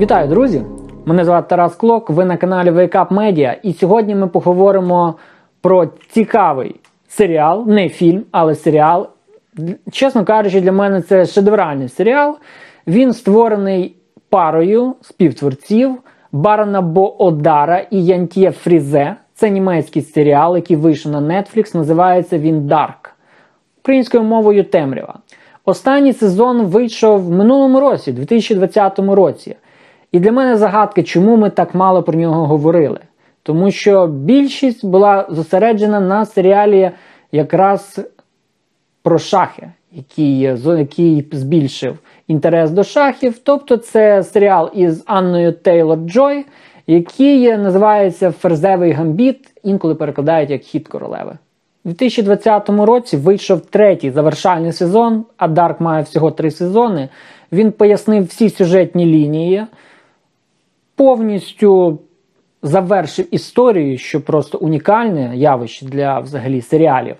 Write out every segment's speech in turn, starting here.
Вітаю, друзі! Мене звати Тарас Клок, ви на каналі Wake Up Media, і сьогодні ми поговоримо про цікавий серіал, не фільм, але серіал. Чесно кажучи, для мене це шедевральний серіал. Він створений парою співтворців Барана Боодара і Янтє Фрізе. Це німецький серіал, який вийшов на Netflix. Називається він Dark. Українською мовою темрява. Останній сезон вийшов в минулому році, 2020 році. І для мене загадка, чому ми так мало про нього говорили. Тому що більшість була зосереджена на серіалі якраз про шахи, який, який збільшив інтерес до шахів. Тобто це серіал із Анною Тейлор Джой, який називається Ферзевий гамбіт, інколи перекладають як хід королеви. У 2020 році вийшов третій завершальний сезон, а Дарк має всього три сезони. Він пояснив всі сюжетні лінії, повністю завершив історію, що просто унікальне явище для взагалі серіалів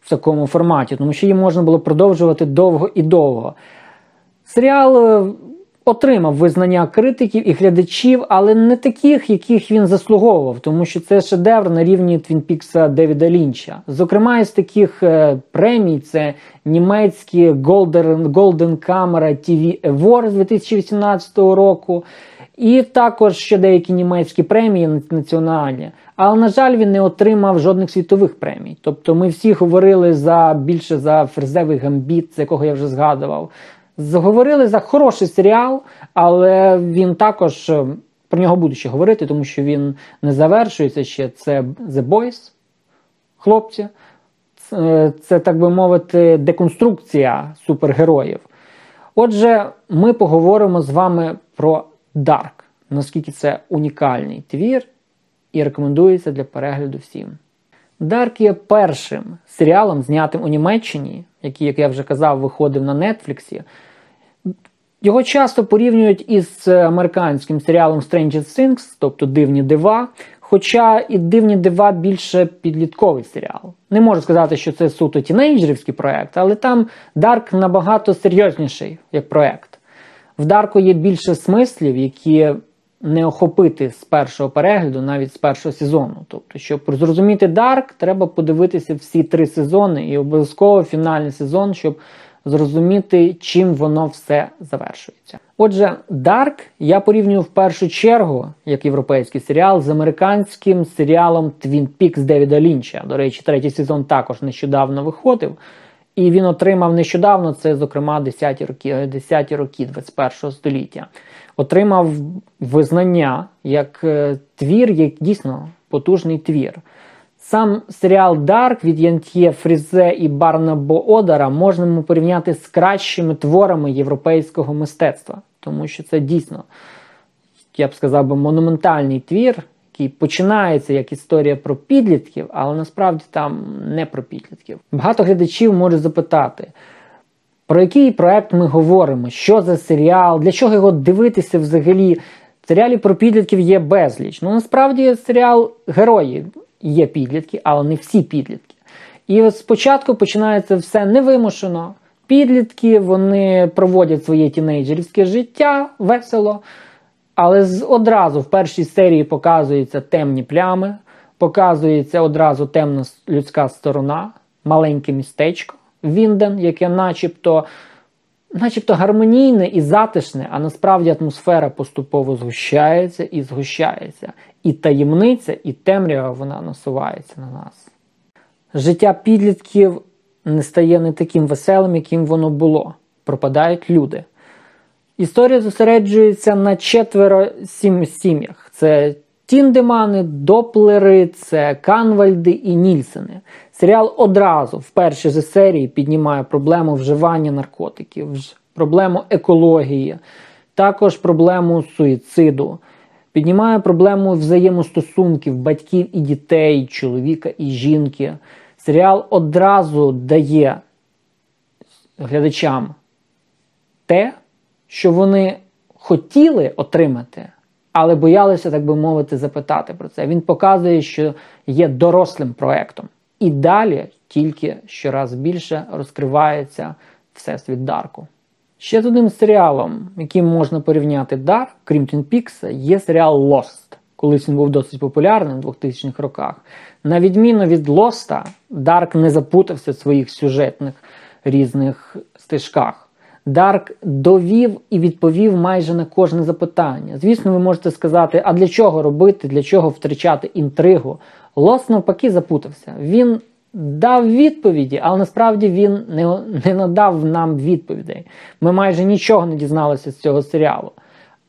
в такому форматі, тому що її можна було продовжувати довго і довго. Серіал е, отримав визнання критиків і глядачів, але не таких, яких він заслуговував, тому що це шедевр на рівні Твін Пікса Девіда Лінча. Зокрема, із таких е, премій це німецькі Golden, Golden Camera TV Awards 2018 року. І також ще деякі німецькі премії національні. Але, на жаль, він не отримав жодних світових премій. Тобто ми всі говорили за більше за ферзевий гамбіт, з якого я вже згадував. Заговорили за хороший серіал, але він також е, про нього буду ще говорити, тому що він не завершується ще. Це The Boys, хлопці. Це, це так би мовити, деконструкція супергероїв. Отже, ми поговоримо з вами про Dark, наскільки це унікальний твір і рекомендується для перегляду всім. Dark є першим серіалом, знятим у Німеччині, який, як я вже казав, виходив на Нетфліксі. Його часто порівнюють із американським серіалом Stranger Things, тобто Дивні дива. Хоча і дивні дива більше підлітковий серіал. Не можу сказати, що це суто тінейджерівський проект, але там Dark набагато серйозніший як проект. В Дарку є більше смислів, які не охопити з першого перегляду, навіть з першого сезону. Тобто, щоб зрозуміти Дарк, треба подивитися всі три сезони і обов'язково фінальний сезон, щоб зрозуміти, чим воно все завершується. Отже, Дарк я порівнюю в першу чергу, як європейський серіал, з американським серіалом Twin Peaks Девіда Лінча. До речі, третій сезон також нещодавно виходив. І він отримав нещодавно, це, зокрема, 10-ті роки 10 роки 21 століття. Отримав визнання як е, твір, як дійсно потужний твір. Сам серіал Дарк від Янтьє Фрізе і Барана бо Одара можна порівняти з кращими творами європейського мистецтва, тому що це дійсно, я б сказав, би, монументальний твір, який починається як історія про підлітків, але насправді там не про підлітків. Багато глядачів можуть запитати. Про який проект ми говоримо? Що за серіал? Для чого його дивитися взагалі? В серіалі про підлітків є безліч. Ну насправді серіал герої є підлітки, але не всі підлітки. І спочатку починається все невимушено. Підлітки вони проводять своє тінейджерське життя весело. Але одразу в першій серії показуються темні плями, показується одразу темна людська сторона, маленьке містечко, Вінден, яке начебто начебто гармонійне і затишне, а насправді атмосфера поступово згущається і згущається. І таємниця, і темрява вона насувається на нас. Життя підлітків не стає не таким веселим, яким воно було. Пропадають люди. Історія зосереджується на четверо сім сім'ях. Це Тіндемани, Доплери, це Канвальди і Нільсени. Серіал одразу в першій же серії піднімає проблему вживання наркотиків, проблему екології, також проблему суїциду, піднімає проблему взаємостосунків батьків і дітей, чоловіка і жінки. Серіал одразу дає глядачам те, що вони хотіли отримати але боялися, так би мовити, запитати про це. Він показує, що є дорослим проектом. І далі тільки щораз більше розкривається всесвіт Дарку. Ще з одним серіалом, яким можна порівняти Дарк, крім Peaks, є серіал Lost. Колись він був досить популярним в 2000-х роках. На відміну від Лоста, Дарк не запутався в своїх сюжетних різних стежках. Дарк довів і відповів майже на кожне запитання. Звісно, ви можете сказати, а для чого робити, для чого втрачати інтригу. Лост навпаки запутався. Він дав відповіді, але насправді він не, не надав нам відповідей. Ми майже нічого не дізналися з цього серіалу.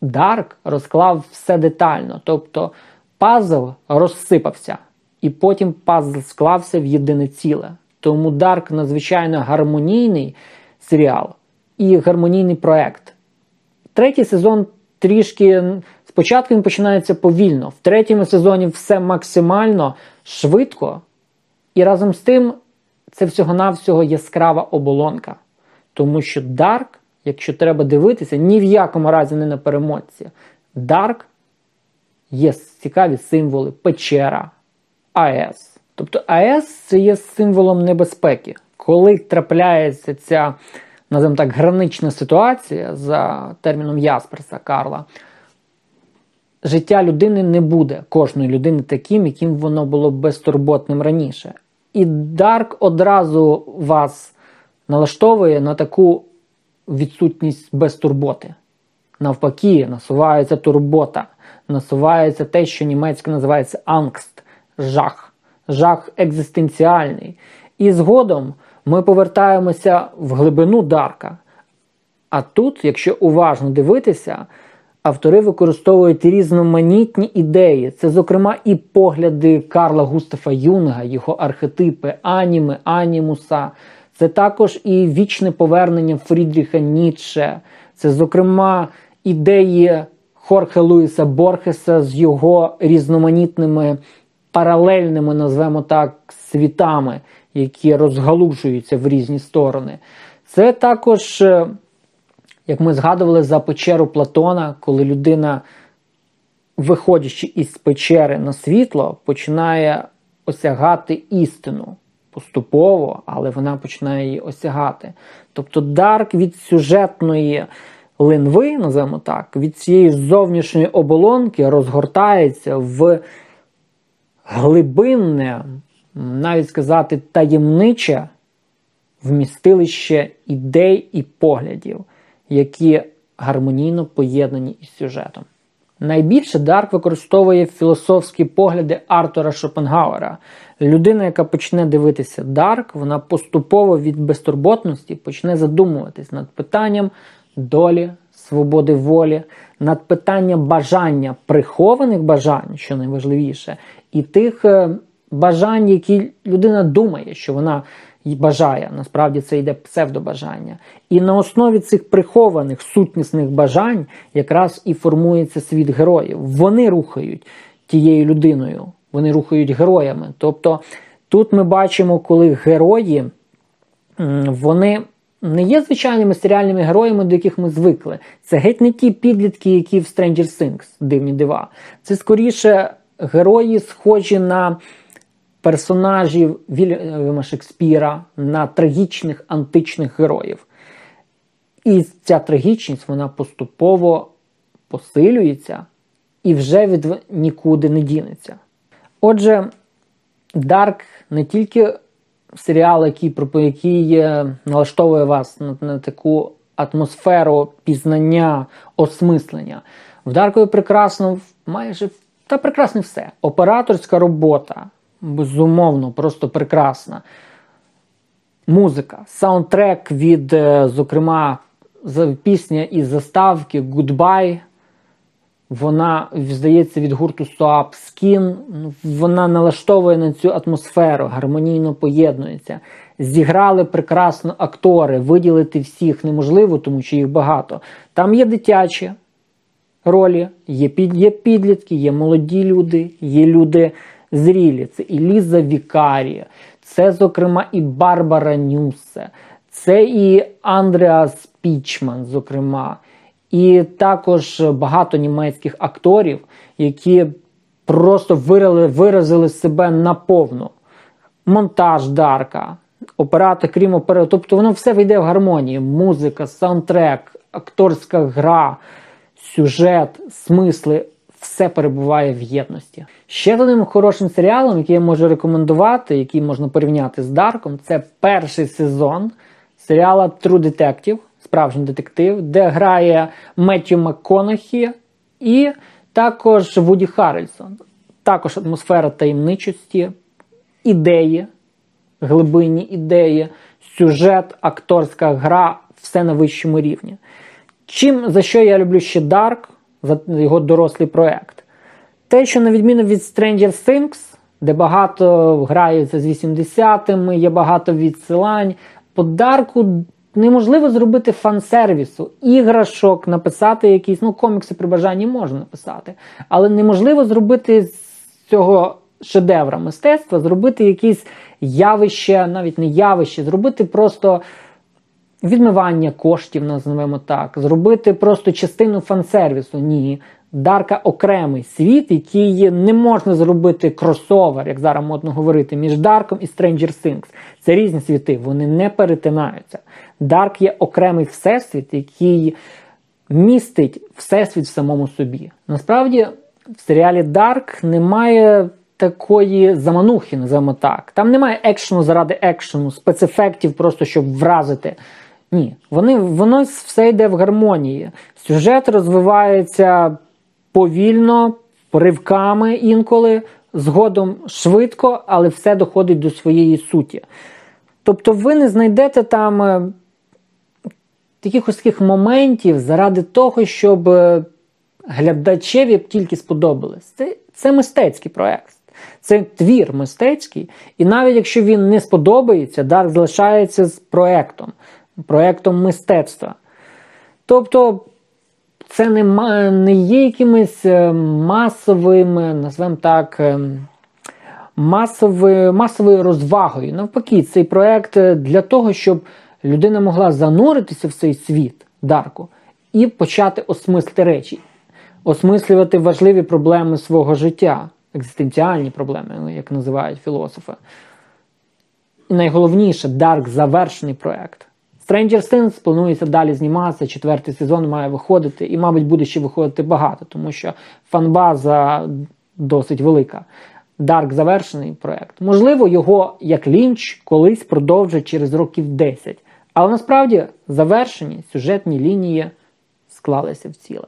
Дарк розклав все детально, тобто пазл розсипався, і потім пазл склався в єдине ціле. Тому Дарк надзвичайно гармонійний серіал і гармонійний проект. Третій сезон трішки спочатку він починається повільно, в третьому сезоні все максимально швидко, і разом з тим це всього-навсього яскрава оболонка. Тому що Дарк якщо треба дивитися, ні в якому разі не на перемотці. Дарк є цікаві символи, печера, АЕС. Тобто АЕС це є символом небезпеки. Коли трапляється ця, називаємо так, гранична ситуація за терміном Ясперса Карла, життя людини не буде кожної людини таким, яким воно було безтурботним раніше. І Дарк одразу вас налаштовує на таку відсутність безтурботи. Навпаки, насувається турбота, насувається те, що німецько називається Angst, жах, жах екзистенціальний. І згодом ми повертаємося в глибину Дарка. А тут, якщо уважно дивитися, автори використовують різноманітні ідеї. Це, зокрема, і погляди Карла Густафа Юнга, його архетипи, аніми, анімуса. Це також і вічне повернення Фрідріха Ніцше, це, зокрема, ідеї Хорхе Луїса Борхеса з його різноманітними паралельними, назвемо так, світами, які розгалужуються в різні сторони. Це також, е, як ми згадували за печеру Платона, коли людина, виходячи із печери на світло, починає осягати істину поступово, але вона починає її осягати. Тобто Дарк від сюжетної линви, називаємо так, від цієї зовнішньої оболонки розгортається в глибинне, навіть сказати, таємниче вмістилище ідей і поглядів, які гармонійно поєднані із сюжетом. Найбільше Дарк використовує філософські погляди Артура Шопенгауера. Людина, яка почне дивитися Дарк, вона поступово від безтурботності почне задумуватись над питанням долі, свободи волі, над питанням бажання прихованих бажань, що найважливіше, і тих е, бажань, які людина думає, що вона бажає. Насправді це йде псевдобажання. І на основі цих прихованих сутнісних бажань якраз і формується світ героїв. Вони рухають тією людиною, вони рухають героями. Тобто тут ми бачимо, коли герої вони. Не є звичайними серіальними героями, до яких ми звикли. Це геть не ті підлітки, які в Stranger Things, дивні дива. Це скоріше герої, схожі на персонажів Вільяма Шекспіра, на трагічних античних героїв. І ця трагічність вона поступово посилюється і вже від нікуди не дінеться. Отже, Дарк не тільки серіал, який який налаштовує вас на, на таку атмосферу пізнання, осмислення. В Даркові прекрасно майже та прекрасне все. Операторська робота, безумовно, просто прекрасна. Музика, саундтрек від, е, зокрема, пісня із заставки Goodbye. Вона, здається, від гурту Soap Skin. Ну, вона налаштовує на цю атмосферу, гармонійно поєднується. Зіграли прекрасно актори, виділити всіх неможливо, тому що їх багато. Там є дитячі ролі, є підлітки, є молоді люди, є люди зрілі. Це Ліза Вікарія, це, зокрема, і Барбара Нюсе, це і Андреас Пічман, зокрема, і також багато німецьких акторів, які просто виразили, виразили себе наповну. Монтаж Дарка. оператор, крім оператора, тобто воно все вийде в гармонії: музика, саундтрек, акторська гра, сюжет, смисли. Все перебуває в єдності. Ще одним хорошим серіалом, який я можу рекомендувати, який можна порівняти з Дарком, це перший сезон серіала True Detective, справжній детектив, де грає Меттю МакКонахі і також Вуді Харрельсон. Також атмосфера таємничості, ідеї, глибинні ідеї, сюжет, акторська гра все на вищому рівні. Чим за що я люблю ще Dark, за його дорослий проект? Те, що на відміну від Stranger Things, де багато граються з 80-ми, є багато відсилань, по Дарку неможливо зробити фан-сервісу, іграшок, написати якісь, ну, комікси при бажанні можна написати, але неможливо зробити з цього шедевра мистецтва, зробити якісь явище, навіть не явище, зробити просто. Відмивання коштів, називаємо так, зробити просто частину фан-сервісу. Ні. Дарка окремий світ, який не можна зробити кросовер, як зараз модно говорити, між Дарком і Stranger Things. Це різні світи, вони не перетинаються. Дарк є окремий всесвіт, який містить всесвіт в самому собі. Насправді, в серіалі Дарк немає такої заманухи, називаємо так. Там немає екшену заради екшену, спецефектів, просто щоб вразити. Ні, вони, воно все йде в гармонії. Сюжет розвивається повільно, ривками інколи, згодом швидко, але все доходить до своєї суті. Тобто ви не знайдете там е, якихось таких моментів заради того, щоб е, глядачеві тільки сподобалось. Це, це мистецький проект. Це твір мистецький, і навіть якщо він не сподобається, Дарк залишається з проектом, проектом мистецтва. Тобто це не не є якимось е, масовим, назвемо так, е, масовою, масовою розвагою. Навпаки, цей проект для того, щоб людина могла зануритися в цей світ Дарку і почати осмислити речі, осмислювати важливі проблеми свого життя, екзистенціальні проблеми, як називають філософи. І найголовніше, Дарк завершений проект. Stranger Things планується далі зніматися, четвертий сезон має виходити, і, мабуть, буде ще виходити багато, тому що фанбаза досить велика. Дарк завершений проект. Можливо, його як Лінч колись продовжать через років 10. Але насправді завершені сюжетні лінії склалися в ціле.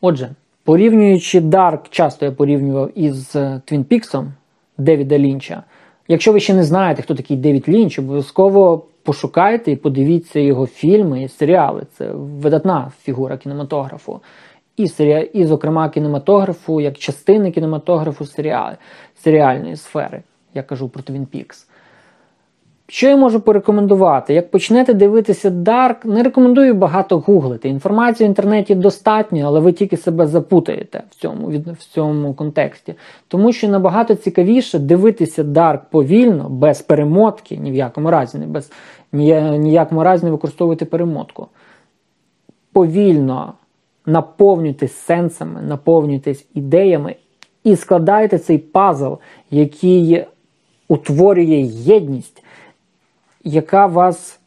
Отже, порівнюючи Дарк, часто я порівнював із Твін Піксом Девіда Лінча. Якщо ви ще не знаєте, хто такий Девід Лінч, обов'язково пошукайте і подивіться його фільми і серіали. Це видатна фігура кінематографу. І, серіал, і зокрема, кінематографу, як частини кінематографу серіали, серіальної сфери. Я кажу про Твін Пікс. Що я можу порекомендувати? Як почнете дивитися Dark, не рекомендую багато гуглити. Інформації в інтернеті достатньо, але ви тільки себе запутаєте в цьому в цьому контексті. Тому що набагато цікавіше дивитися Dark повільно, без перемотки, ні в якому разі, не без ніякому разі не використовувати перемотку. Повільно наповнюйтесь сенсами, наповнюйтесь ідеями і складайте цей пазл, який утворює єдність яка вас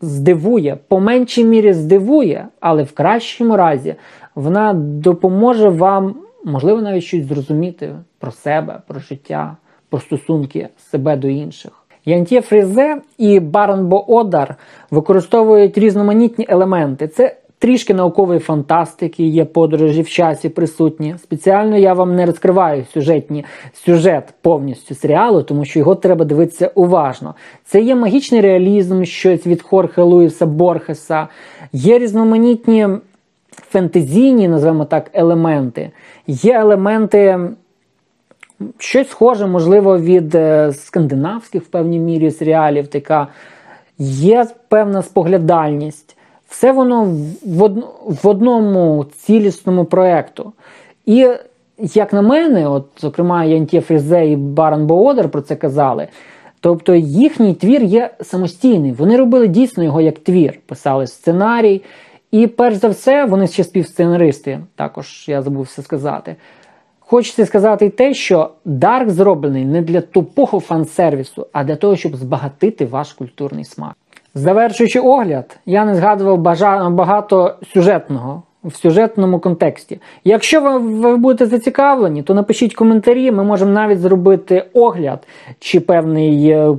здивує, по меншій мірі здивує, але в кращому разі вона допоможе вам, можливо, навіть щось зрозуміти про себе, про життя, про стосунки себе до інших. Янтє Фрізе і Баранбо Одар використовують різноманітні елементи. Це Трішки наукової фантастики, є подорожі в часі присутні. Спеціально я вам не розкриваю сюжетні, сюжет повністю серіалу, тому що його треба дивитися уважно. Це є магічний реалізм, щось від Хорхе Луїса Борхеса, є різноманітні фентезійні, називаємо так, елементи. Є елементи, щось схоже, можливо, від е, скандинавських в певній мірі серіалів. Така є певна споглядальність. Все воно в, од... в одному цілісному проєкту. І, як на мене, от, зокрема, Янтє Фрізе і Баран Боодер про це казали. Тобто їхній твір є самостійний. Вони робили дійсно його як твір, писали сценарій. І перш за все, вони ще співсценаристи, також я забувся сказати. Хочеться сказати те, що Dark зроблений не для тупого фан-сервісу, а для того, щоб збагатити ваш культурний смак. Завершуючи огляд, я не згадував багато сюжетного в сюжетному контексті. Якщо ви, ви будете зацікавлені, то напишіть коментарі. Ми можемо навіть зробити огляд чи певний е,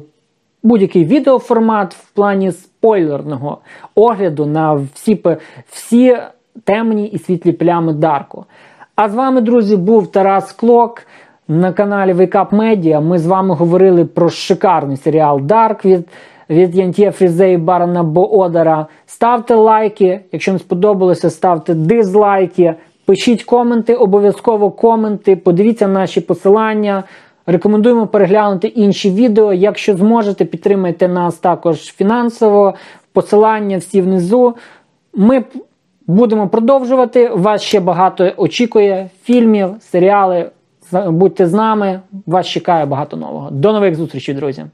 будь-який відеоформат в плані спойлерного огляду на всі, всі темні і світлі плями Дарку. А з вами, друзі, був Тарас Клок на каналі Wake Up Media. Ми з вами говорили про шикарний серіал Dark від, від Янтє Фрізе і Боодара. Ставте лайки, якщо не сподобалося, ставте дизлайки. Пишіть коменти, обов'язково коменти. Подивіться наші посилання. Рекомендуємо переглянути інші відео. Якщо зможете, підтримайте нас також фінансово. Посилання всі внизу. Ми будемо продовжувати. Вас ще багато очікує фільмів, серіали. Будьте з нами. Вас чекає багато нового. До нових зустрічей, друзі!